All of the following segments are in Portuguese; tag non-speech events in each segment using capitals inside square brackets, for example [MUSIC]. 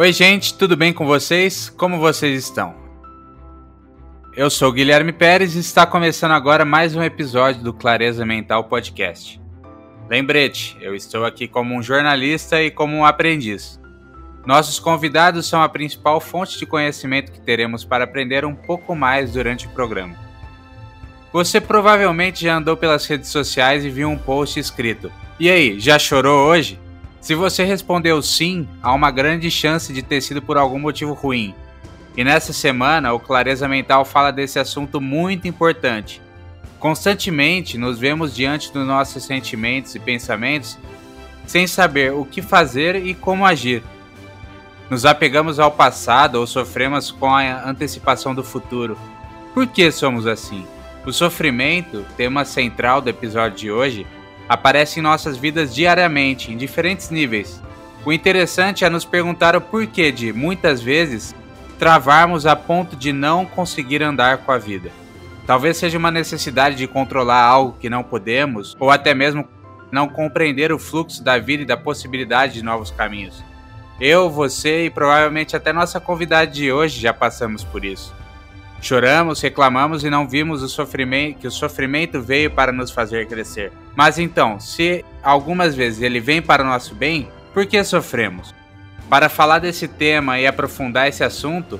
Oi, gente, tudo bem com vocês? Como vocês estão? Eu sou Guilherme Pérez e está começando agora mais um episódio do Clareza Mental Podcast. Lembrete, eu estou aqui como um jornalista e como um aprendiz. Nossos convidados são a principal fonte de conhecimento que teremos para aprender um pouco mais durante o programa. Você provavelmente já andou pelas redes sociais e viu um post escrito: E aí, já chorou hoje? Se você respondeu sim, há uma grande chance de ter sido por algum motivo ruim. E nessa semana, o Clareza Mental fala desse assunto muito importante. Constantemente nos vemos diante dos nossos sentimentos e pensamentos sem saber o que fazer e como agir. Nos apegamos ao passado ou sofremos com a antecipação do futuro. Por que somos assim? O sofrimento, tema central do episódio de hoje, aparece em nossas vidas diariamente, em diferentes níveis. O interessante é nos perguntar o porquê de, muitas vezes, travarmos a ponto de não conseguir andar com a vida. Talvez seja uma necessidade de controlar algo que não podemos, ou até mesmo não compreender o fluxo da vida e da possibilidade de novos caminhos. Eu, você e provavelmente até nossa convidada de hoje já passamos por isso. Choramos, reclamamos e não vimos o sofrimento, que o sofrimento veio para nos fazer crescer. Mas então, se algumas vezes ele vem para o nosso bem, por que sofremos? Para falar desse tema e aprofundar esse assunto,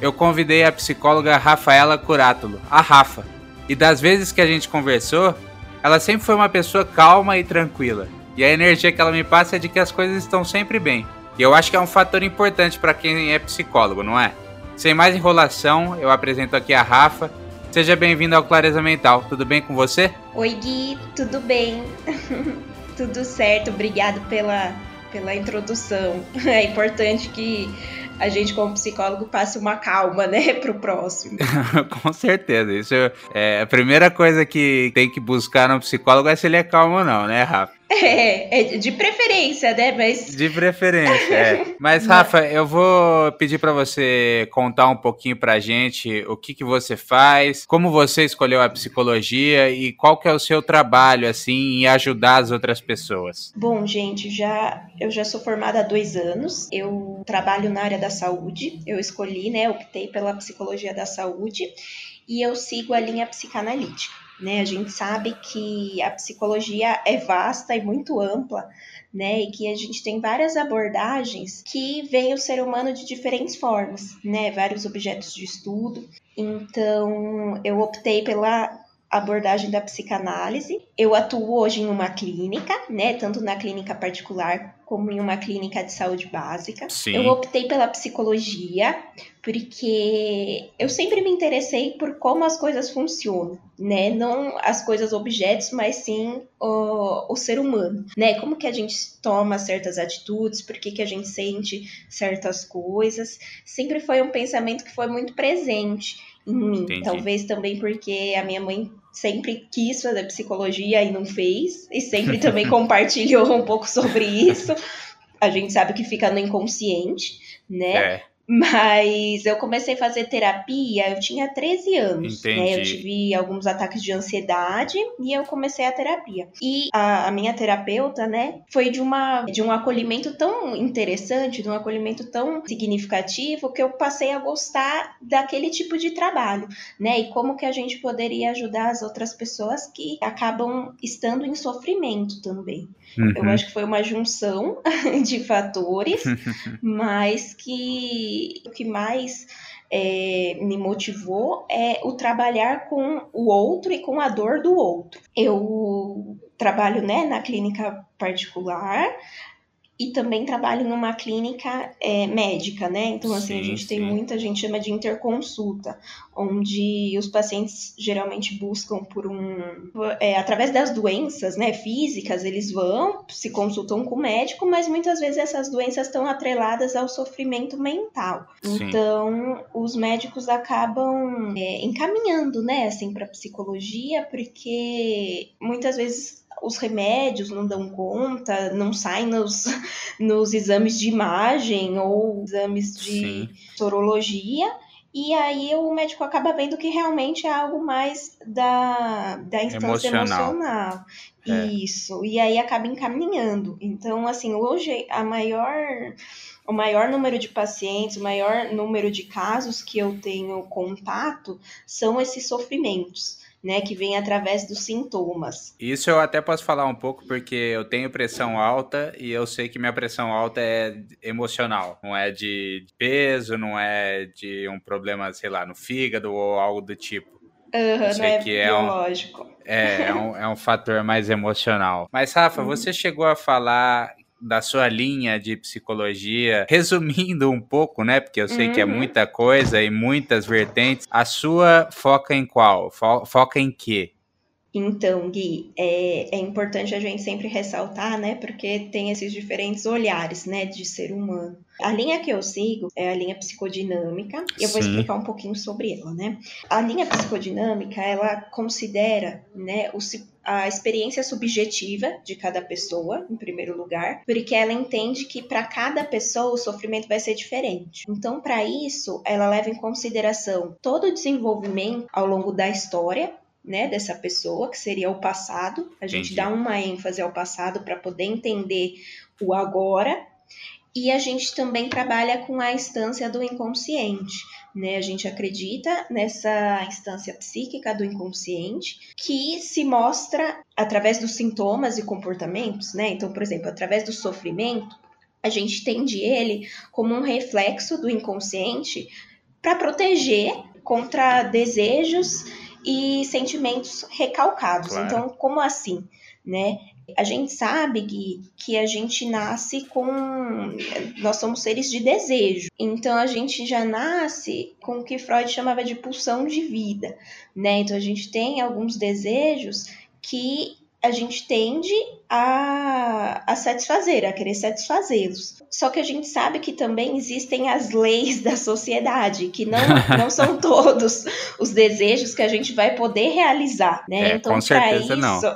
eu convidei a psicóloga Rafaela Curátulo, a Rafa. E das vezes que a gente conversou, ela sempre foi uma pessoa calma e tranquila. E a energia que ela me passa é de que as coisas estão sempre bem. E eu acho que é um fator importante para quem é psicólogo, não é? Sem mais enrolação, eu apresento aqui a Rafa. Seja bem-vindo ao Clareza Mental. Tudo bem com você? Oi, Gui, tudo bem? [LAUGHS] tudo certo, obrigado pela, pela introdução. É importante que a gente, como psicólogo, passe uma calma, né, [LAUGHS] pro próximo. [LAUGHS] Com certeza. Isso é a primeira coisa que tem que buscar no psicólogo é se ele é calmo ou não, né, Rafa? É, é de preferência, né? Mas. De preferência, é. [LAUGHS] Mas, Rafa, eu vou pedir para você contar um pouquinho pra gente o que, que você faz, como você escolheu a psicologia e qual que é o seu trabalho, assim, em ajudar as outras pessoas. Bom, gente, já eu já sou formada há dois anos. Eu trabalho na área da saúde. Eu escolhi, né? Optei pela psicologia da saúde e eu sigo a linha psicanalítica. Né? A gente sabe que a psicologia é vasta e muito ampla, né? E que a gente tem várias abordagens que veem o ser humano de diferentes formas, né? Vários objetos de estudo. Então, eu optei pela abordagem da psicanálise. Eu atuo hoje em uma clínica, né? Tanto na clínica particular como em uma clínica de saúde básica. Sim. Eu optei pela psicologia porque eu sempre me interessei por como as coisas funcionam, né? Não as coisas objetos, mas sim o, o ser humano, né? Como que a gente toma certas atitudes, por que, que a gente sente certas coisas. Sempre foi um pensamento que foi muito presente em mim. Entendi. Talvez também porque a minha mãe sempre quis fazer psicologia e não fez, e sempre também [LAUGHS] compartilhou um pouco sobre isso. A gente sabe que fica no inconsciente, né? É. Mas eu comecei a fazer terapia, eu tinha 13 anos, Entendi. né? Eu tive alguns ataques de ansiedade e eu comecei a terapia. E a, a minha terapeuta, né, foi de, uma, de um acolhimento tão interessante, de um acolhimento tão significativo, que eu passei a gostar daquele tipo de trabalho, né? E como que a gente poderia ajudar as outras pessoas que acabam estando em sofrimento também. Eu Uhum. acho que foi uma junção [LAUGHS] de fatores, [LAUGHS] mas que o que mais é, me motivou é o trabalhar com o outro e com a dor do outro. Eu trabalho né, na clínica particular e também trabalho numa clínica é, médica, né? Então, assim, a Sim, gente tem sim. muita, a gente chama de interconsulta, onde os pacientes geralmente buscam por um. é, através das doenças né, físicas, eles vão, se consultam com o médico, mas muitas vezes essas doenças estão atreladas ao sofrimento mental. Sim. Então, os médicos acabam é, encaminhando, né, assim, para psicologia, porque muitas vezes os remédios não dão conta, não saem nos, [LAUGHS] nos exames de imagem ou exames de Sim. sorologia. E aí o médico acaba vendo que realmente é algo mais da, da instância Emocional. emocional. É. Isso. E aí acaba encaminhando. Então, assim, hoje a maior o maior número de pacientes, o maior número de casos que eu tenho contato são esses sofrimentos né, que vem através dos sintomas. Isso eu até posso falar um pouco porque eu tenho pressão alta e eu sei que minha pressão alta é emocional, não é de peso, não é de um problema, sei lá, no fígado ou algo do tipo. Uhum, não é que biológico. É um, é, é, um, é um fator mais emocional. Mas, Rafa, uhum. você chegou a falar da sua linha de psicologia, resumindo um pouco, né? Porque eu sei uhum. que é uhum. muita coisa e muitas vertentes. A sua foca em qual? Foca em quê? Então, Gui, é, é, importante a gente sempre ressaltar, né? Porque tem esses diferentes olhares, né, de ser humano. A linha que eu sigo é a linha psicodinâmica. E eu vou explicar um pouquinho sobre ela, né? A linha psicodinâmica, ela considera, né, o, a experiência subjetiva de cada pessoa, em primeiro lugar, porque ela entende que para cada pessoa o sofrimento vai ser diferente. Então, para isso, ela leva em consideração todo o desenvolvimento ao longo da história né, dessa pessoa, que seria o passado. A gente Entendi. dá uma ênfase ao passado para poder entender o agora. E a gente também trabalha com a instância do inconsciente, né? A gente acredita nessa instância psíquica do inconsciente que se mostra através dos sintomas e comportamentos, né? Então, por exemplo, através do sofrimento, a gente entende ele como um reflexo do inconsciente para proteger contra desejos e sentimentos recalcados. Claro. Então, como assim, né? A gente sabe, Gui, que a gente nasce com. Nós somos seres de desejo. Então a gente já nasce com o que Freud chamava de pulsão de vida, né? Então a gente tem alguns desejos que a gente tende a, a satisfazer, a querer satisfazê-los. Só que a gente sabe que também existem as leis da sociedade, que não, [LAUGHS] não são todos os desejos que a gente vai poder realizar, né? É, então, com certeza isso, não. [LAUGHS]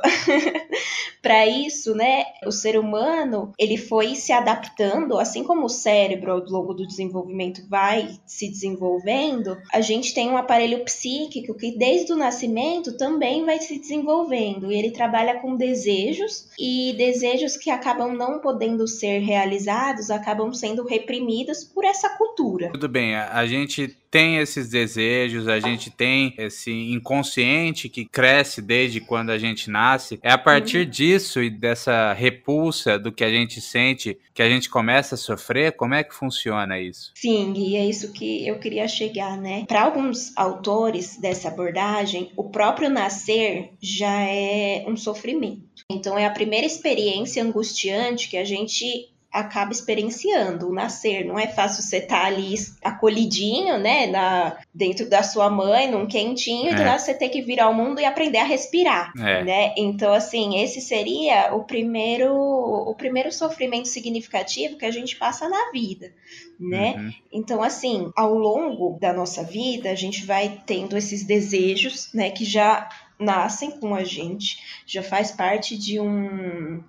para isso, né, o ser humano, ele foi se adaptando, assim como o cérebro ao longo do desenvolvimento vai se desenvolvendo, a gente tem um aparelho psíquico que desde o nascimento também vai se desenvolvendo, e ele trabalha com desejos e desejos que acabam não podendo ser realizados, acabam sendo reprimidos por essa cultura. Tudo bem, a gente tem esses desejos, a gente tem esse inconsciente que cresce desde quando a gente nasce. É a partir uhum. disso e dessa repulsa do que a gente sente que a gente começa a sofrer? Como é que funciona isso? Sim, e é isso que eu queria chegar, né? Para alguns autores dessa abordagem, o próprio nascer já é um sofrimento. Então é a primeira experiência angustiante que a gente acaba experienciando o nascer. Não é fácil você estar tá ali acolhidinho, né, na, dentro da sua mãe, num quentinho, é. e do nada você ter que virar o mundo e aprender a respirar, é. né? Então, assim, esse seria o primeiro, o primeiro sofrimento significativo que a gente passa na vida, né? Uhum. Então, assim, ao longo da nossa vida, a gente vai tendo esses desejos, né, que já nascem com a gente, já faz parte de um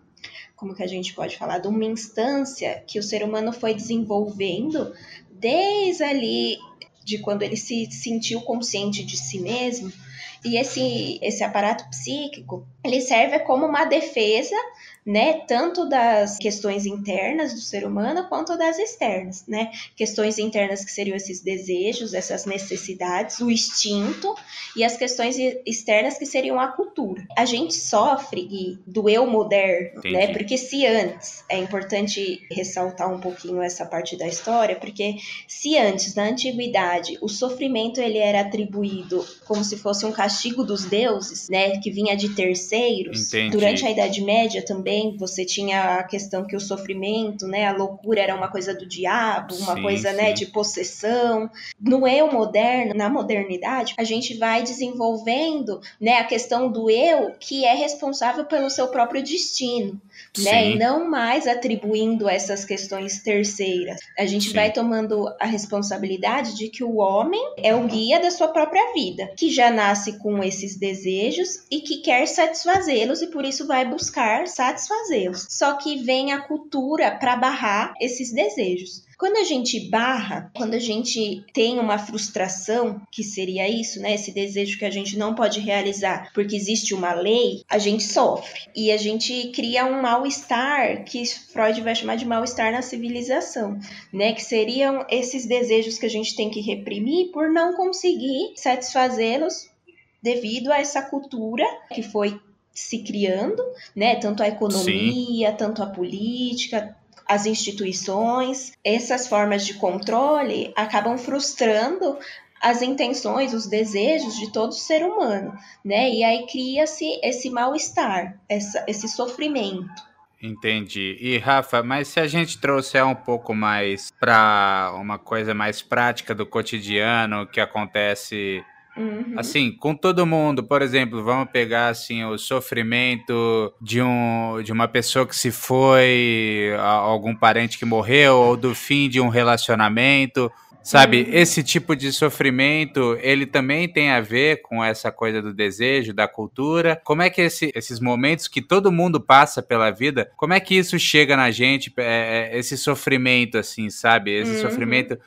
como que a gente pode falar, de uma instância que o ser humano foi desenvolvendo desde ali de quando ele se sentiu consciente de si mesmo. E esse, esse aparato psíquico, ele serve como uma defesa né, tanto das questões internas do ser humano quanto das externas, né? Questões internas que seriam esses desejos, essas necessidades, o instinto e as questões externas que seriam a cultura. A gente sofre do eu moderno, Entendi. né? Porque se antes é importante ressaltar um pouquinho essa parte da história, porque se antes na antiguidade o sofrimento ele era atribuído como se fosse um castigo dos deuses, né, que vinha de terceiros, Entendi. durante a Idade Média também também você tinha a questão que o sofrimento, né, a loucura era uma coisa do diabo, uma sim, coisa, né, sim. né, de possessão. No eu moderno, na modernidade, a gente vai desenvolvendo, né, a questão do eu que é responsável pelo seu próprio destino, sim. né, e não mais atribuindo essas questões terceiras. A gente vai tomando a responsabilidade de que o homem é o guia da sua própria vida, que já nasce com esses desejos e que quer satisfazê-los e por isso vai buscar satisfazer. Só que vem a cultura para barrar esses desejos. Quando a gente barra, quando a gente tem uma frustração, que seria isso, né? Esse desejo que a gente não pode realizar porque existe uma lei, a gente sofre. E a gente cria um mal-estar que Freud vai chamar de mal-estar na civilização, né? Que seriam esses desejos que a gente tem que reprimir por não conseguir satisfazê-los devido a essa cultura que foi se criando, né? Tanto a economia, Sim. tanto a política, as instituições, essas formas de controle acabam frustrando as intenções, os desejos de todo ser humano, né? E aí cria-se esse mal-estar, esse sofrimento. Entendi. E Rafa, mas se a gente trouxer um pouco mais para uma coisa mais prática do cotidiano que acontece Uhum. Assim, com todo mundo, por exemplo, vamos pegar assim o sofrimento de um de uma pessoa que se foi, algum parente que morreu ou do fim de um relacionamento, sabe? Uhum. Esse tipo de sofrimento, ele também tem a ver com essa coisa do desejo, da cultura. Como é que esse, esses momentos que todo mundo passa pela vida, como é que isso chega na gente, é, é esse sofrimento assim, sabe? Esse uhum. sofrimento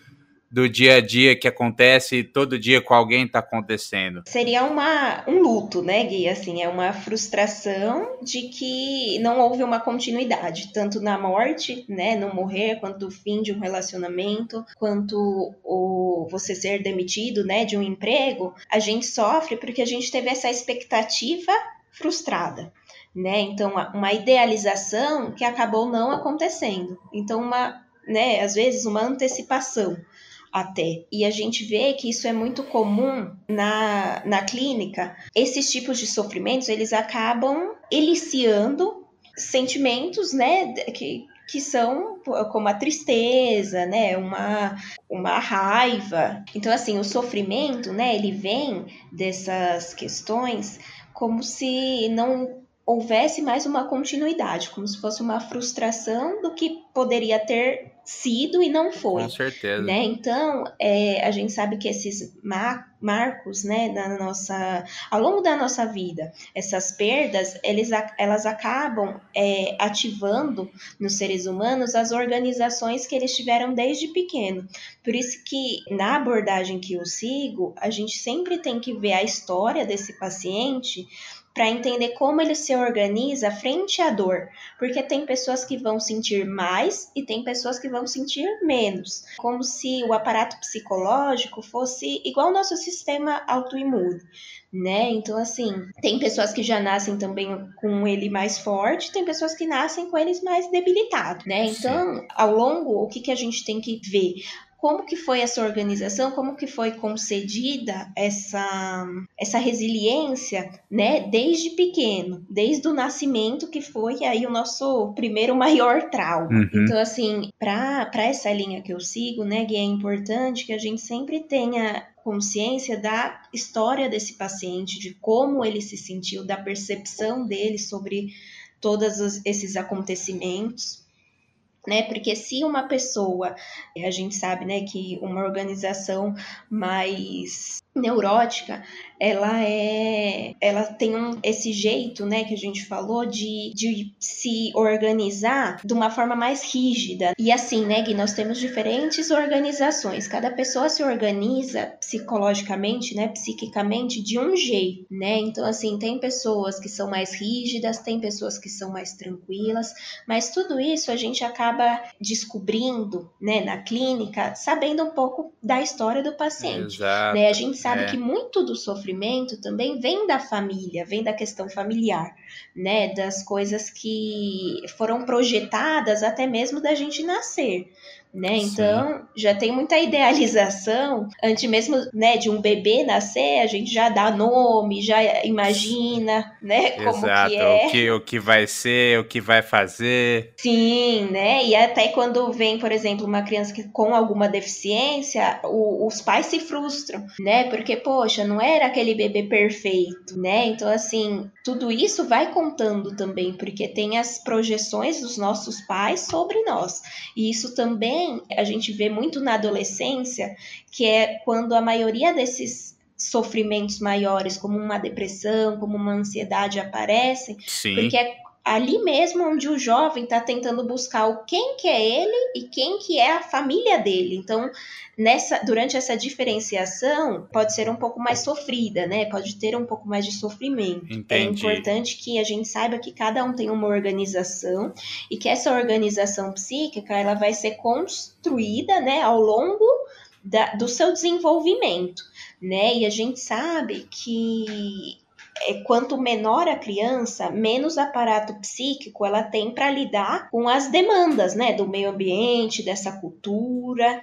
do dia a dia que acontece todo dia com alguém está acontecendo? Seria uma, um luto, né, Gui? Assim, é uma frustração de que não houve uma continuidade, tanto na morte, né, no morrer, quanto o fim de um relacionamento, quanto o você ser demitido, né, de um emprego. A gente sofre porque a gente teve essa expectativa frustrada. Né? Então, uma idealização que acabou não acontecendo. Então, uma, né, às vezes, uma antecipação até. E a gente vê que isso é muito comum na, na clínica. Esses tipos de sofrimentos, eles acabam eliciando sentimentos, né, que, que são como a tristeza, né, uma, uma raiva. Então, assim, o sofrimento, né, ele vem dessas questões como se não houvesse mais uma continuidade, como se fosse uma frustração do que poderia ter sido e não foi. Com certeza. Né? Então, é, a gente sabe que esses mar marcos, né, da nossa, ao longo da nossa vida, essas perdas, eles, elas acabam é, ativando nos seres humanos as organizações que eles tiveram desde pequeno. Por isso que na abordagem que eu sigo, a gente sempre tem que ver a história desse paciente para entender como ele se organiza frente à dor, porque tem pessoas que vão sentir mais e tem pessoas que vão sentir menos, como se o aparato psicológico fosse igual ao nosso sistema autoimune. Né? Então, assim, tem pessoas que já nascem também com ele mais forte, tem pessoas que nascem com eles mais debilitados, né? Então, ao longo, o que, que a gente tem que ver? Como que foi essa organização, como que foi concedida essa, essa resiliência, né, desde pequeno, desde o nascimento, que foi aí o nosso primeiro maior trauma. Uhum. Então, assim, para essa linha que eu sigo, né, que é importante que a gente sempre tenha consciência da história desse paciente, de como ele se sentiu, da percepção dele sobre todos esses acontecimentos né? Porque se uma pessoa, a gente sabe, né, que uma organização mais neurótica, ela é, ela tem um, esse jeito, né, que a gente falou de, de se organizar de uma forma mais rígida. E assim, né, Gui, nós temos diferentes organizações. Cada pessoa se organiza psicologicamente, né, psiquicamente de um jeito, né? Então assim, tem pessoas que são mais rígidas, tem pessoas que são mais tranquilas, mas tudo isso a gente acaba descobrindo, né, na clínica, sabendo um pouco da história do paciente. Exato. Né? A gente sabe é. que muito do sofrimento também vem da família, vem da questão familiar, né? Das coisas que foram projetadas até mesmo da gente nascer né? Então, já tem muita [LAUGHS] idealização antes mesmo, né, de um bebê nascer, a gente já dá nome, já imagina, né, como Exato, que é. O que, o que vai ser, o que vai fazer. Sim, né? E até quando vem, por exemplo, uma criança que, com alguma deficiência, o, os pais se frustram, né? Porque, poxa, não era aquele bebê perfeito, né? Então, assim, tudo isso vai contando também, porque tem as projeções dos nossos pais sobre nós. E isso também a gente vê muito na adolescência, que é quando a maioria desses sofrimentos maiores, como uma depressão, como uma ansiedade, aparecem, Sim. porque é ali mesmo onde o jovem está tentando buscar o quem que é ele e quem que é a família dele. Então, nessa durante essa diferenciação pode ser um pouco mais sofrida, né? Pode ter um pouco mais de sofrimento. É Entendi. É importante que a gente saiba que cada um tem uma organização e que essa organização psíquica ela vai ser construída, né, ao longo da, do seu desenvolvimento, né? E a gente sabe que quanto menor a criança, menos aparato psíquico ela tem para lidar com as demandas, né, do meio ambiente, dessa cultura,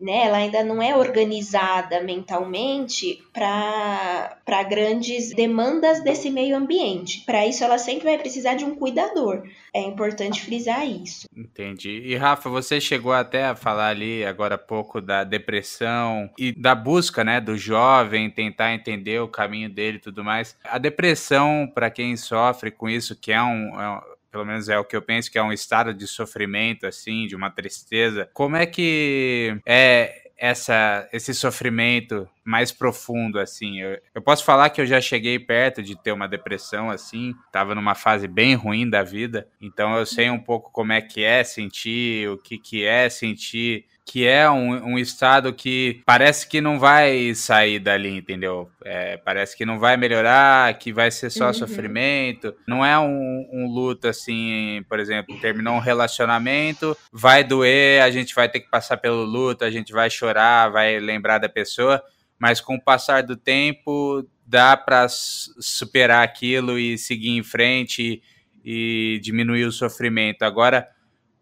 né? Ela ainda não é organizada mentalmente para grandes demandas desse meio ambiente. Para isso, ela sempre vai precisar de um cuidador. É importante frisar isso. Entendi. E Rafa, você chegou até a falar ali agora há pouco da depressão e da busca, né, do jovem tentar entender o caminho dele e tudo mais. A depressão, para quem sofre com isso, que é um, é um pelo menos é o que eu penso que é um estado de sofrimento, assim, de uma tristeza. Como é que é essa, esse sofrimento mais profundo, assim. Eu, eu, posso falar que eu já cheguei perto de ter uma depressão, assim, tava numa fase bem ruim da vida, então eu sei um pouco como é que é sentir, o que que é sentir que é um, um, estado que parece que não vai sair dali, entendeu? É, parece que não vai melhorar, que vai ser só uhum. sofrimento. Não é um, um, luto assim, por exemplo, terminou um relacionamento, vai doer, a gente vai ter que passar pelo luto, a gente vai chorar, vai lembrar da pessoa, mas com o passar do tempo dá para superar aquilo e seguir em frente e, e diminuir o sofrimento. Agora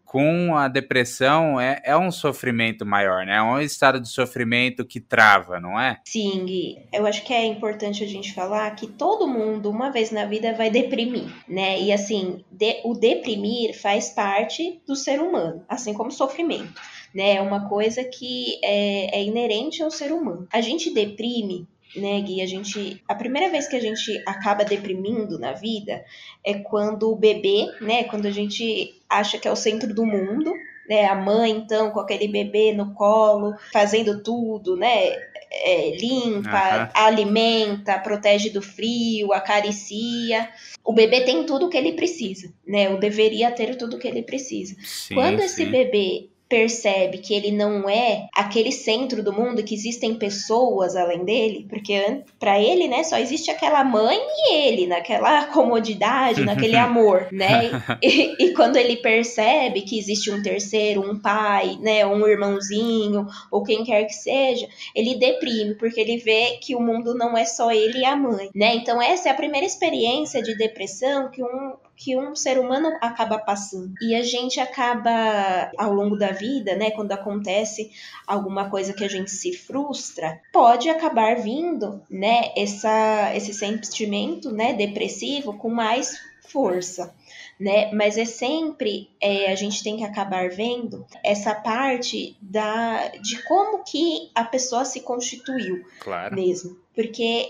com a depressão é, é um sofrimento maior, né? É um estado de sofrimento que trava, não é? Sim, Gui. Eu acho que é importante a gente falar que todo mundo, uma vez na vida, vai deprimir, né? E assim, de, o deprimir faz parte do ser humano, assim como sofrimento. Né, é uma coisa que é, é inerente ao ser humano. A gente deprime né, Gui? A gente. A primeira vez que a gente acaba deprimindo na vida é quando o bebê, né? Quando a gente acha que é o centro do mundo, né? A mãe, então, com aquele bebê no colo, fazendo tudo, né? É, limpa, uhum. alimenta, protege do frio, acaricia. O bebê tem tudo o que ele precisa, né? Ou deveria ter tudo o que ele precisa. Sim, Quando sim. esse bebê percebe que ele não é aquele centro do mundo, que existem pessoas além dele, porque para ele, né, só existe aquela mãe e ele, naquela [LAUGHS] comodidade, naquele [LAUGHS] amor, né? [LAUGHS] E, e, quando ele percebe que existe um terceiro, um pai, né, um irmãozinho, ou quem quer que seja, ele deprime, porque ele vê que o mundo não é só ele e a mãe, né? Então essa é a primeira experiência de depressão que um que um ser humano acaba passando. E a gente acaba, ao longo da vida, né, quando acontece alguma coisa que a gente se frustra, pode acabar vindo, né, essa, esse sentimento, né, depressivo com mais força. Né? Mas é sempre é, a gente tem que acabar vendo essa parte da de como que a pessoa se constituiu claro. mesmo, porque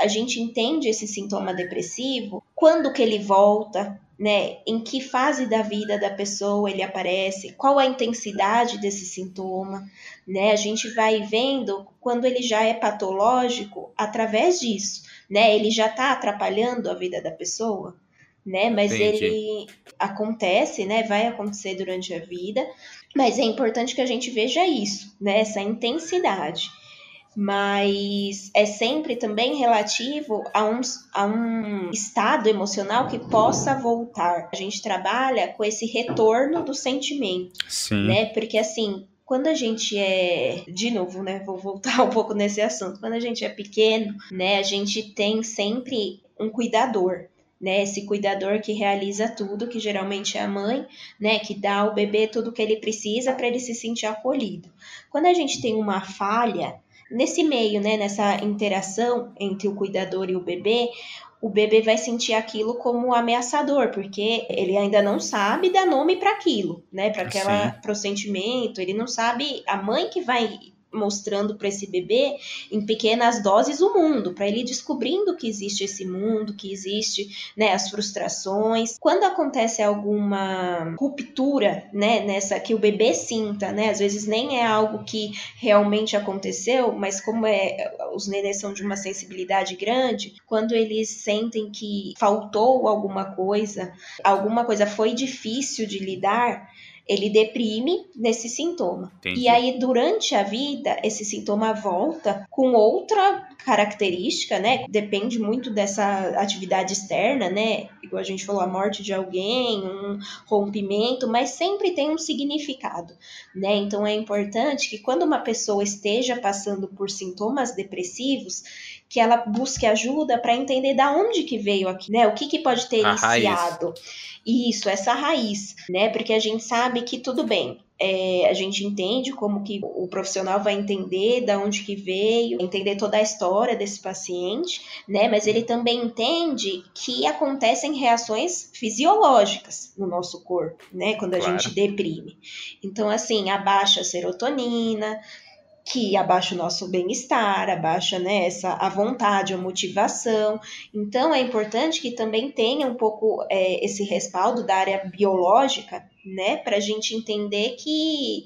a gente entende esse sintoma depressivo, quando que ele volta, né? Em que fase da vida da pessoa ele aparece, qual a intensidade desse sintoma, né? A gente vai vendo quando ele já é patológico através disso, né? Ele já está atrapalhando a vida da pessoa, né? Mas Entendi. ele acontece, né? Vai acontecer durante a vida, mas é importante que a gente veja isso, né? Essa intensidade mas é sempre também relativo a um, a um estado emocional que possa voltar. A gente trabalha com esse retorno do sentimento, Sim. né? Porque assim, quando a gente é, de novo, né, vou voltar [LAUGHS] um pouco nesse assunto. Quando a gente é pequeno, né, a gente tem sempre um cuidador, né, esse cuidador que realiza tudo, que geralmente é a mãe, né, que dá ao bebê tudo que ele precisa para ele se sentir acolhido. Quando a gente tem uma falha, nesse meio, né, nessa interação entre o cuidador e o bebê, o bebê vai sentir aquilo como ameaçador, porque ele ainda não sabe dar nome para aquilo, né, para aquela pro sentimento, ele não sabe a mãe que vai mostrando para esse bebê em pequenas doses o mundo, para ele descobrindo que existe esse mundo, que existe, né, as frustrações. Quando acontece alguma ruptura, né, nessa que o bebê sinta, né, às vezes nem é algo que realmente aconteceu, mas como é os nenês são de uma sensibilidade grande, quando eles sentem que faltou alguma coisa, alguma coisa foi difícil de lidar, ele deprime nesse sintoma. Entendi. E aí, durante a vida, esse sintoma volta com outra característica, né? Depende muito dessa atividade externa, né? Igual a gente falou, a morte de alguém, um rompimento, mas sempre tem um significado, né? Então é importante que quando uma pessoa esteja passando por sintomas depressivos, que ela busque ajuda para entender da onde que veio aqui, né? O que, que pode ter a iniciado. Raiz. Isso, essa raiz, né? Porque a gente sabe que tudo bem, é, a gente entende como que o profissional vai entender da onde que veio, entender toda a história desse paciente, né? Mas ele também entende que acontecem reações fisiológicas no nosso corpo, né? Quando a claro. gente deprime. Então, assim, abaixa a serotonina, que abaixa o nosso bem-estar, abaixa né, essa, a vontade, a motivação. Então, é importante que também tenha um pouco é, esse respaldo da área biológica, né, para a gente entender que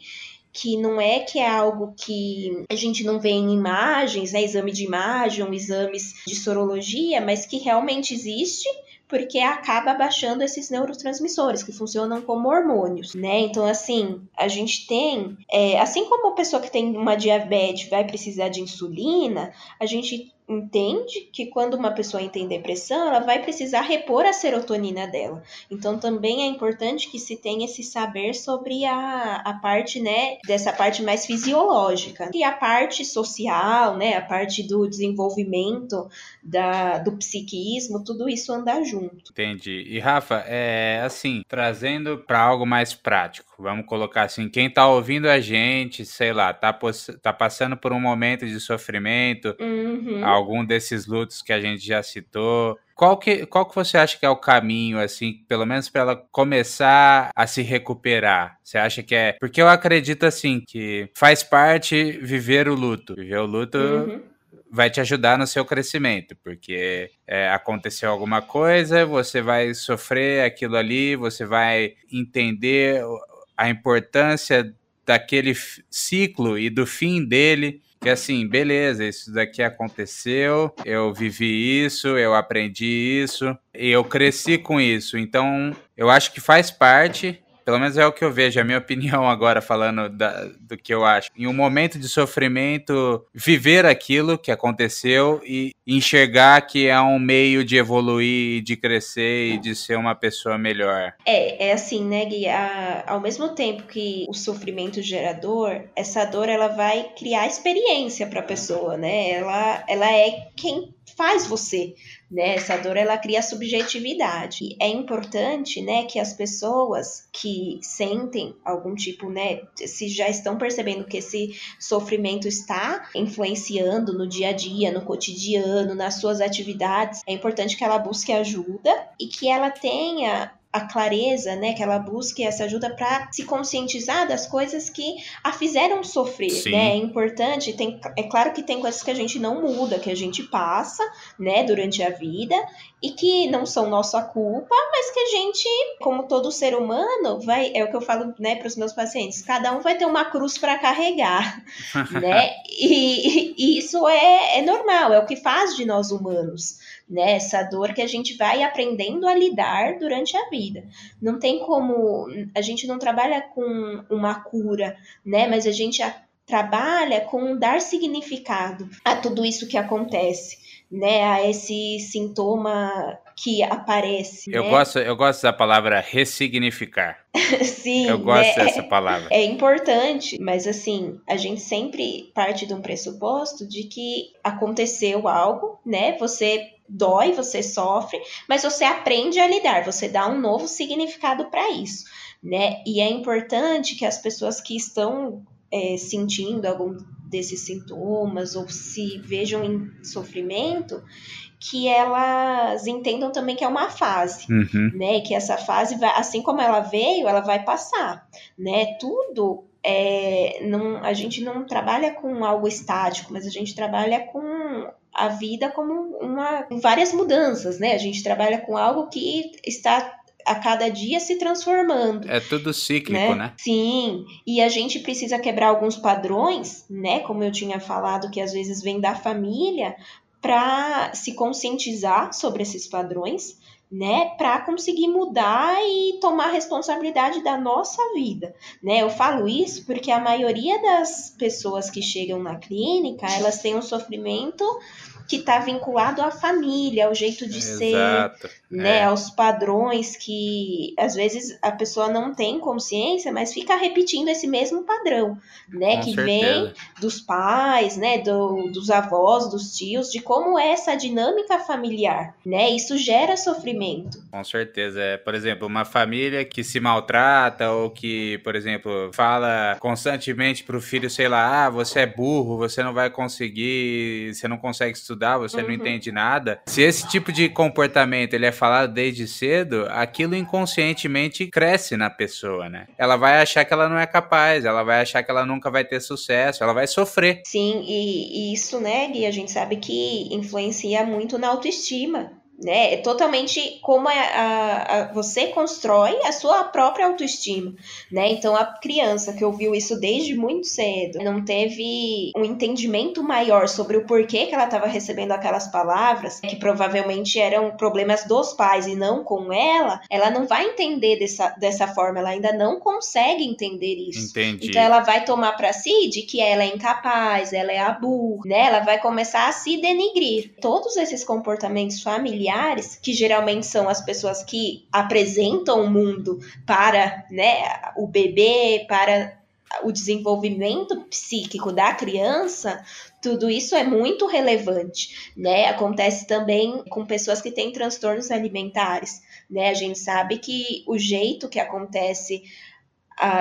que não é que é algo que a gente não vê em imagens, né, exame de imagem, exames de sorologia, mas que realmente existe porque acaba baixando esses neurotransmissores que funcionam como hormônios, né? Então, assim, a gente tem, é, assim como a pessoa que tem uma diabetes vai precisar de insulina, a gente entende que quando uma pessoa tem depressão, ela vai precisar repor a serotonina dela. Então também é importante que se tenha esse saber sobre a, a parte, né, dessa parte mais fisiológica. E a parte social, né, a parte do desenvolvimento da, do psiquismo, tudo isso andar junto. Entendi. E Rafa, é assim, trazendo para algo mais prático, vamos colocar assim, quem tá ouvindo a gente, sei lá, tá, tá passando por um momento de sofrimento, uhum algum desses lutos que a gente já citou. Qual que, qual que você acha que é o caminho, assim, pelo menos para ela começar a se recuperar? Você acha que é. Porque eu acredito, assim, que faz parte viver o luto. Viver o luto. Uhum. Vai te ajudar no seu crescimento, porque é, aconteceu alguma coisa, você vai sofrer aquilo ali, você vai entender a importância daquele ciclo e do fim dele que assim, beleza, isso daqui aconteceu, eu vivi isso, eu aprendi isso, e eu cresci com isso. Então, eu acho que faz parte pelo menos é o que eu vejo, é a minha [LAUGHS] opinião agora, falando da, do que eu acho. Em um momento de sofrimento, viver aquilo que aconteceu e enxergar que é um meio de evoluir, de crescer e de ser uma pessoa melhor. É, é assim, né, Gui? A, ao mesmo tempo que o sofrimento gerador, essa dor ela vai criar experiência para a pessoa, né? Ela, ela é quem faz você, né? Essa dor ela cria subjetividade. E é importante, né, que as pessoas que sentem algum tipo, né, se já estão percebendo que esse sofrimento está influenciando no dia a dia, no cotidiano, nas suas atividades, é importante que ela busque ajuda e que ela tenha a clareza, né, que ela busque essa ajuda para se conscientizar das coisas que a fizeram sofrer, Sim. né? É importante, tem, é claro que tem coisas que a gente não muda, que a gente passa, né, durante a vida e que não são nossa culpa, mas que a gente, como todo ser humano, vai, é o que eu falo, né, para os meus pacientes, cada um vai ter uma cruz para carregar, [LAUGHS] né? E, e, isso é, é normal, é o que faz de nós humanos né? Essa dor que a gente vai aprendendo a lidar durante a vida. Não tem como. A gente não trabalha com uma cura, né? Mas a gente trabalha com dar significado a tudo isso que acontece, né? A esse sintoma que aparece. Eu né? gosto, eu gosto da palavra ressignificar. [LAUGHS] Sim, eu gosto né? dessa palavra. É importante, mas assim, a gente sempre parte de um pressuposto de que aconteceu algo, né? Você dói, você sofre, mas você aprende a lidar, você dá um novo significado para isso, né? E é importante que as pessoas que estão é, sentindo algum desses sintomas ou se vejam em sofrimento, que elas entendam também que é uma fase, uhum. né? Que essa fase vai, assim como ela veio, ela vai passar, né? Tudo é, não, a gente não trabalha com algo estático, mas a gente trabalha com a vida como uma várias mudanças, né? A gente trabalha com algo que está a cada dia se transformando. É tudo cíclico, né? né? Sim, e a gente precisa quebrar alguns padrões, né? Como eu tinha falado, que às vezes vem da família, para se conscientizar sobre esses padrões, né, para conseguir mudar e tomar responsabilidade da nossa vida, né? Eu falo isso porque a maioria das pessoas que chegam na clínica, elas têm um sofrimento que está vinculado à família, ao jeito de Exato. ser, né, é. aos padrões que às vezes a pessoa não tem consciência, mas fica repetindo esse mesmo padrão, né, Com que certeza. vem dos pais, né, do, dos avós, dos tios, de como é essa dinâmica familiar, né? Isso gera sofrimento. Com certeza, é, por exemplo, uma família que se maltrata ou que, por exemplo, fala constantemente pro filho, sei lá, ah, você é burro, você não vai conseguir, você não consegue estudar estudar, você uhum. não entende nada. Se esse tipo de comportamento ele é falado desde cedo, aquilo inconscientemente cresce na pessoa, né? Ela vai achar que ela não é capaz, ela vai achar que ela nunca vai ter sucesso, ela vai sofrer. Sim, e, e isso, né, Gui, a gente sabe que influencia muito na autoestima né? É totalmente como a, a, a, você constrói a sua própria autoestima, né? Então a criança que ouviu isso desde muito cedo não teve um entendimento maior sobre o porquê que ela estava recebendo aquelas palavras, que provavelmente eram problemas dos pais e não com ela, ela não vai entender dessa, dessa forma, ela ainda não consegue entender isso. Entendi. Então ela vai tomar para si de que ela é incapaz, ela é a burra, né? Ela vai começar a se denigrir. Todos esses comportamentos familiares familiares, que geralmente são as pessoas que apresentam o mundo para né, o bebê, para o desenvolvimento psíquico da criança, tudo isso é muito relevante, né? Acontece também com pessoas que têm transtornos alimentares, né? A gente sabe que o jeito que acontece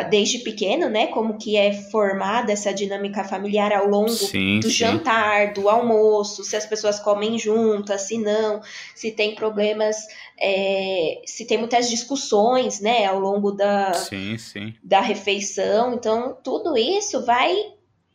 desde pequeno, né? Como que é formada essa dinâmica familiar ao longo sim, do sim. jantar, do almoço, se as pessoas comem juntas, se não, se tem problemas, é, se tem muitas discussões, né? Ao longo da, sim, da refeição. Então, tudo isso vai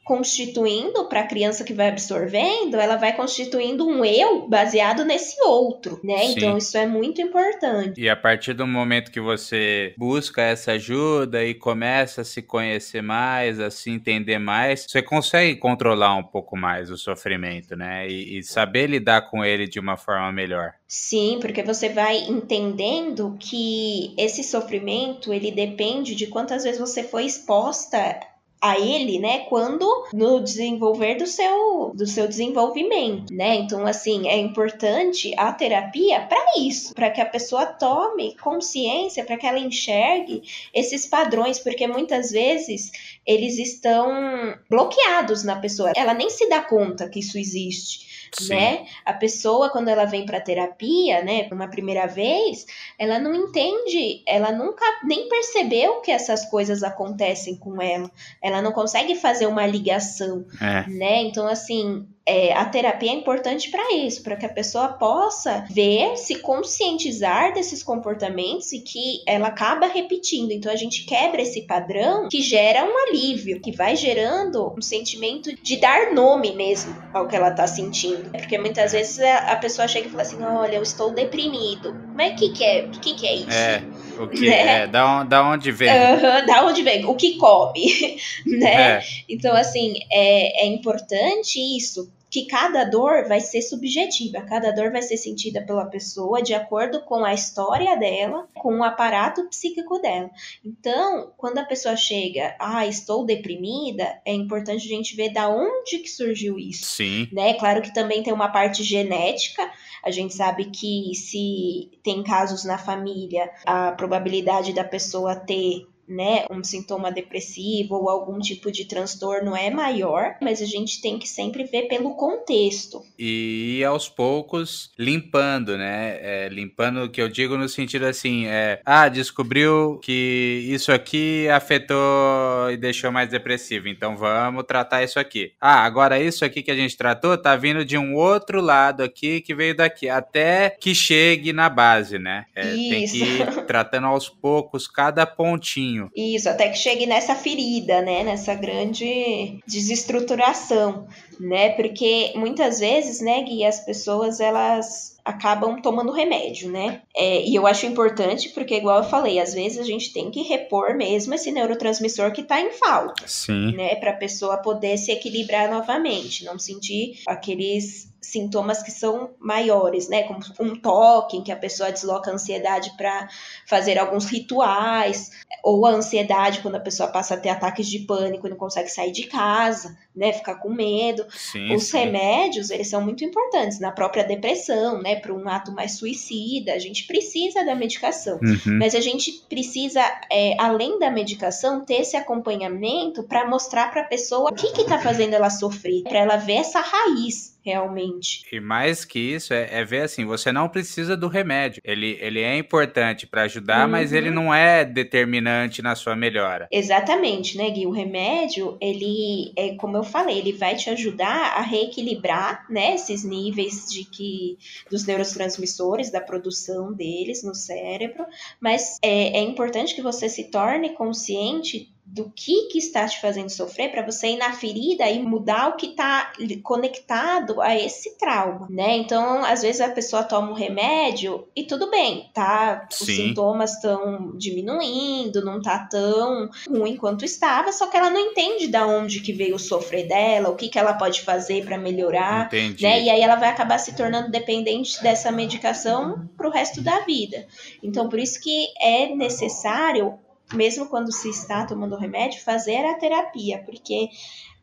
constituindo para a criança que vai absorvendo, ela vai constituindo um eu baseado nesse outro, né? Sim. Então isso é muito importante. E a partir do momento que você busca essa ajuda e começa a se conhecer mais, a se entender mais, você consegue controlar um pouco mais o sofrimento, né? E, e saber lidar com ele de uma forma melhor. Sim, porque você vai entendendo que esse sofrimento ele depende de quantas vezes você foi exposta a ele, né, quando no desenvolver do seu do seu desenvolvimento, né? Então assim, é importante a terapia para isso, para que a pessoa tome consciência, para que ela enxergue esses padrões, porque muitas vezes eles estão bloqueados na pessoa. Ela nem se dá conta que isso existe né? A pessoa quando ela vem para terapia, né, uma primeira vez, ela não entende, ela nunca nem percebeu que essas coisas acontecem com ela. Ela não consegue fazer uma ligação, é. né? Então assim, é, a terapia é importante para isso, para que a pessoa possa ver, se conscientizar desses comportamentos e que ela acaba repetindo. Então a gente quebra esse padrão que gera um alívio, que vai gerando um sentimento de dar nome mesmo ao que ela tá sentindo. Porque muitas vezes a pessoa chega e fala assim: olha, eu estou deprimido. Mas o que, que é? O que, que é isso? É. O que né? é, da, da onde vem? Uhum, da onde vem? O que come, [LAUGHS] né? É. Então, assim, é, é importante isso, que cada dor vai ser subjetiva, cada dor vai ser sentida pela pessoa de acordo com a história dela, com o aparato psíquico dela. Então, quando a pessoa chega, ah, estou deprimida, é importante a gente ver da onde que surgiu isso. Sim. Né? Claro que também tem uma parte genética, a gente sabe que se tem casos na família, a probabilidade da pessoa ter né, um sintoma depressivo ou algum tipo de transtorno é maior, mas a gente tem que sempre ver pelo contexto. E aos poucos limpando, né? É, limpando o que eu digo no sentido assim, é, ah, descobriu que isso aqui afetou e deixou mais depressivo, então vamos tratar isso aqui. Ah, agora isso aqui que a gente tratou tá vindo de um outro lado aqui que veio daqui, até que chegue na base, né? É, tem que ir [LAUGHS] tratando aos poucos cada pontinho caminho. Isso, até que chegue nessa ferida, né? Nessa grande desestruturação, né? Porque muitas vezes, né, Gui, as pessoas elas acabam tomando remédio, né? É, e eu acho importante porque, igual eu falei, às vezes a gente tem que repor mesmo esse neurotransmissor que tá em falta. Sim. Né? Pra pessoa poder se equilibrar novamente, não sentir aqueles sintomas que são maiores, né? Como um toque, em que a pessoa desloca a ansiedade para fazer alguns rituais, ou a ansiedade quando a pessoa passa a ter ataques de pânico e não consegue sair de casa, né? Ficar com medo. Sim, Os sim. remédios, eles são muito importantes na própria depressão, né? Para um ato mais suicida, a gente precisa da medicação. Uhum. Mas a gente precisa, é, além da medicação, ter esse acompanhamento para mostrar para a pessoa o que está fazendo ela sofrer, para ela ver essa raiz realmente. E mais que isso, é, é ver assim, você não precisa do remédio. Ele, ele é importante para ajudar, mas Uhum. ele não é determinante na sua melhora. Exatamente, né, Gui? O remédio, ele, é como eu falei, ele vai te ajudar a reequilibrar, né, esses níveis de que dos neurotransmissores, da produção deles no cérebro, mas é, é importante que você se torne consciente do que, que está te fazendo sofrer para você ir na ferida e mudar o que está conectado a esse trauma, né? Então, às vezes a pessoa toma um remédio e tudo bem, tá? Os Sim. sintomas estão diminuindo, não tá tão ruim quanto estava, só que ela não entende da onde que veio o sofrer dela, o que, que ela pode fazer para melhorar, Entendi. né? E aí ela vai acabar se tornando dependente dessa medicação pro resto da vida. Então, por isso que é necessário, mesmo quando se está tomando remédio, fazer a terapia, porque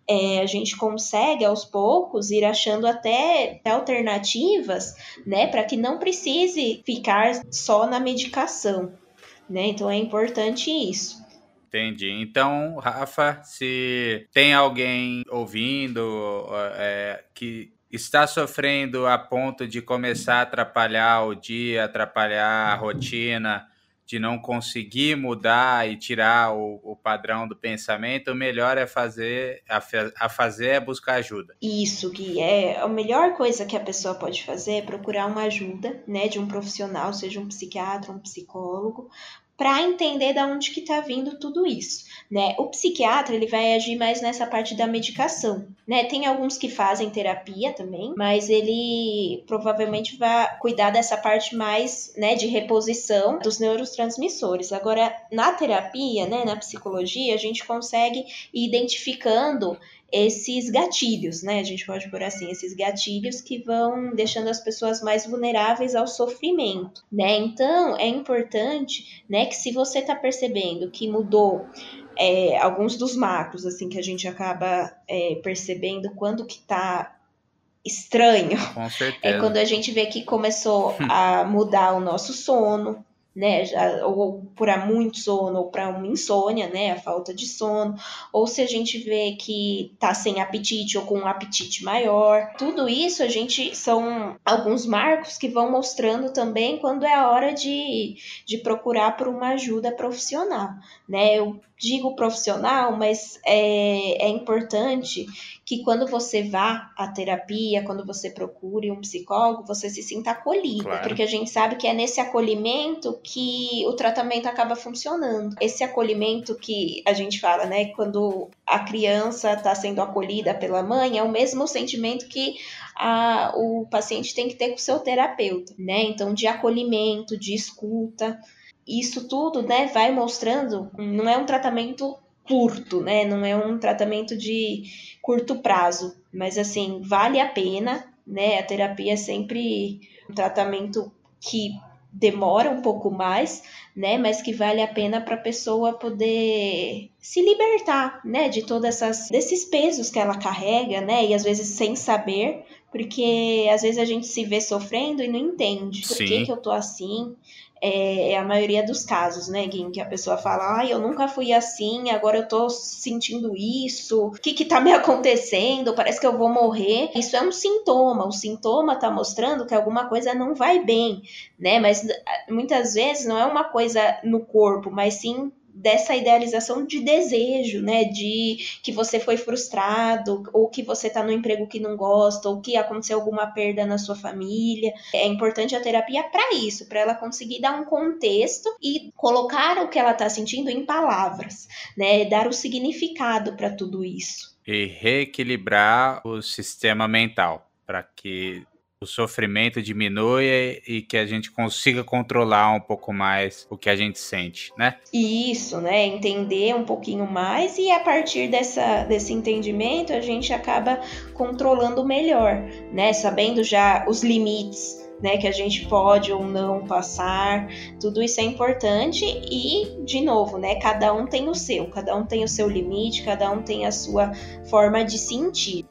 é, a gente consegue aos poucos ir achando até, até alternativas, né, para que não precise ficar só na medicação, né? Então é importante isso. Entendi. Então, Rafa, se tem alguém ouvindo é, que está sofrendo a ponto de começar a atrapalhar o dia, atrapalhar a rotina, de não conseguir mudar e tirar o, o padrão do pensamento, o melhor é fazer a, a fazer é buscar ajuda. Isso, Gui, é a melhor coisa que a pessoa pode fazer é procurar uma ajuda, né, de um profissional, seja um psiquiatra, um psicólogo, para entender da onde que tá vindo tudo isso, né? O psiquiatra, ele vai agir mais nessa parte da medicação, né? Tem alguns que fazem terapia também, mas ele provavelmente vai cuidar dessa parte mais, né, de reposição dos neurotransmissores. Agora, na terapia, né, na psicologia, a gente consegue ir identificando esses gatilhos, né? A gente pode por assim, esses gatilhos que vão deixando as pessoas mais vulneráveis ao sofrimento, né? Então é importante, né, que se você está percebendo que mudou é, alguns dos macros, assim, que a gente acaba é, percebendo quando que tá estranho, Com é certeza. quando a gente vê que começou a mudar o nosso sono, né? Ou por muito sono, ou para uma insônia, né? A falta de sono. Ou se a gente vê que tá sem apetite ou com um apetite maior. Tudo isso a gente são alguns marcos que vão mostrando também quando é a hora de, de procurar por uma ajuda profissional, né? Eu digo profissional, mas é, é importante que quando você vá à terapia, quando você procure um psicólogo, você se sinta acolhida, Claro. porque a gente sabe que é nesse acolhimento que o tratamento acaba funcionando. Esse acolhimento que a gente fala, né, quando a criança está sendo acolhida pela mãe, é o mesmo sentimento que a, o paciente tem que ter com o seu terapeuta, né? Então, de acolhimento, de escuta, isso tudo, né, vai mostrando, não é um tratamento curto, né? Não é um tratamento de curto prazo, mas assim, vale a pena, né? A terapia é sempre um tratamento que demora um pouco mais, né? Mas que vale a pena para a pessoa poder se libertar, né? De todas essas desses pesos que ela carrega, né? E às vezes sem saber, porque às vezes a gente se vê sofrendo e não entende por Sim. que, que eu tô assim. É, é a maioria dos casos, né, Gui, que a pessoa fala, ai, eu nunca fui assim, agora eu tô sentindo isso, o que que tá me acontecendo? Parece que eu vou morrer. Isso é um sintoma, o sintoma tá mostrando que alguma coisa não vai bem, né? Mas ah, muitas vezes não é uma coisa no corpo, mas sim dessa idealização de desejo, né? De que você foi frustrado, ou que você está no emprego que não gosta, ou que aconteceu alguma perda na sua família. É importante a terapia para isso, para ela conseguir dar um contexto e colocar o que ela está sentindo em palavras, né? Dar o significado para tudo isso. E reequilibrar o sistema mental para que o sofrimento diminua e que a gente consiga controlar um pouco mais o que a gente sente, né? Isso, né? Entender um pouquinho mais e a partir dessa, desse entendimento a gente acaba controlando melhor, né? Sabendo já os limites. Né, que a gente pode ou não passar, tudo isso é importante e, de novo, né, cada um tem o seu, cada um tem o seu limite, cada um tem a sua forma de sentir.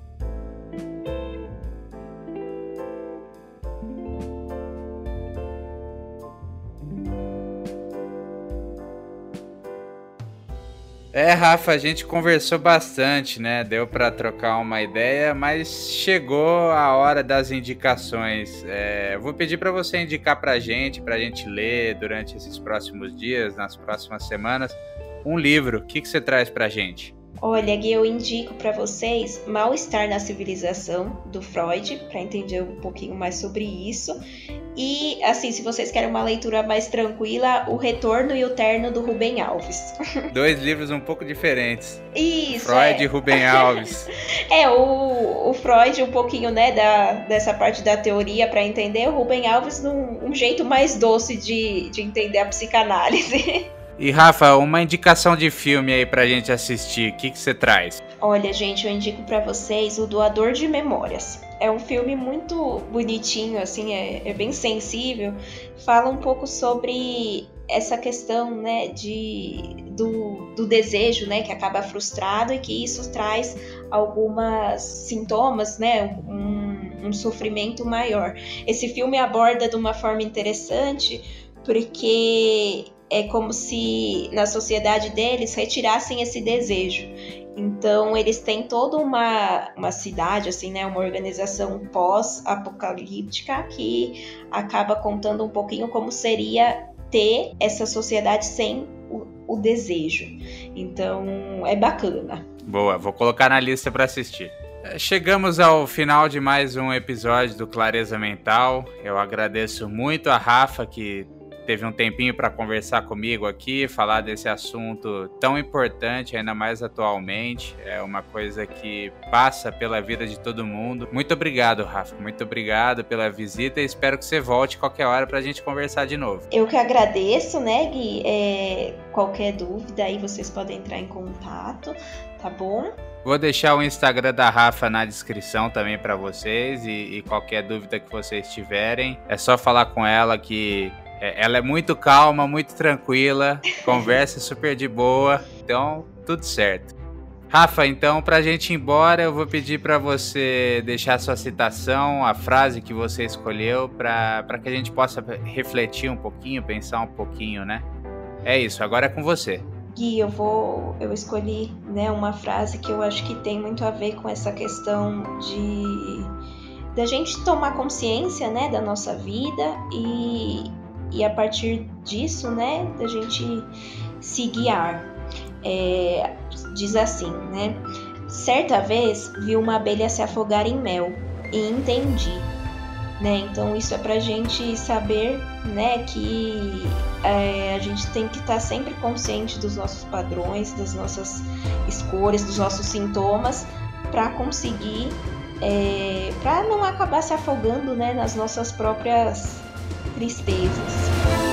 É, Rafa, a gente conversou bastante, né? Deu para trocar uma ideia, mas chegou a hora das indicações. É, vou pedir para você indicar para a gente, para a gente ler durante esses próximos dias, nas próximas semanas, um livro. O que, que você traz para a gente? Olha, Gui, eu indico para vocês Mal-Estar na Civilização, do Freud, para entender um pouquinho mais sobre isso. E, assim, se vocês querem uma leitura mais tranquila, O Retorno e o Terno, do Rubem Alves. [LAUGHS] Dois livros um pouco diferentes. Isso. Freud é. e Rubem Alves. [LAUGHS] é, o, o Freud, um pouquinho, né, da, dessa parte da teoria para entender, o Rubem Alves num um jeito mais doce de, de entender a psicanálise. [LAUGHS] E Rafa, uma indicação de filme aí pra gente assistir, o que, que você traz? Olha, gente, eu indico para vocês O Doador de Memórias. É um filme muito bonitinho, assim, é, é bem sensível. Fala um pouco sobre essa questão, né, de, do, do desejo, né, que acaba frustrado e que isso traz algumas sintomas, né, um, um sofrimento maior. Esse filme aborda de uma forma interessante porque é como se na sociedade deles retirassem esse desejo. Então eles têm toda uma, uma cidade, assim, né, uma organização pós-apocalíptica que acaba contando um pouquinho como seria ter essa sociedade sem o, o desejo. Então é bacana. Boa, vou colocar na lista para assistir. É, chegamos ao final de mais um episódio do Clareza Mental. Eu agradeço muito a Rafa que teve um tempinho para conversar comigo aqui, falar desse assunto tão importante, ainda mais atualmente. É uma coisa que passa pela vida de todo mundo. Muito obrigado, Rafa. Muito obrigado pela visita e espero que você volte qualquer hora para a gente conversar de novo. Eu que agradeço, né, Gui? É, qualquer dúvida aí vocês podem entrar em contato, tá bom? Vou deixar o Instagram da Rafa na descrição também para vocês e, e, qualquer dúvida que vocês tiverem, é só falar com ela que é, ela é muito calma, muito tranquila, conversa super de boa, então tudo certo. Rafa, então para a gente ir embora, eu vou pedir para você deixar sua citação, a frase que você escolheu, para que a gente possa refletir um pouquinho, pensar um pouquinho, né? É isso, agora é com você. Gui, eu vou, eu escolhi, né, uma frase que eu acho que tem muito a ver com essa questão de da gente tomar consciência, né, da nossa vida e e a partir disso, né, da gente se guiar. É, diz assim, né? Certa vez vi uma abelha se afogar em mel e entendi, né? Então isso é pra gente saber, né, que é, a gente tem que estar tá sempre consciente dos nossos padrões, das nossas escolhas, dos nossos sintomas, para conseguir, é, para não acabar se afogando, né, nas nossas próprias tristezas.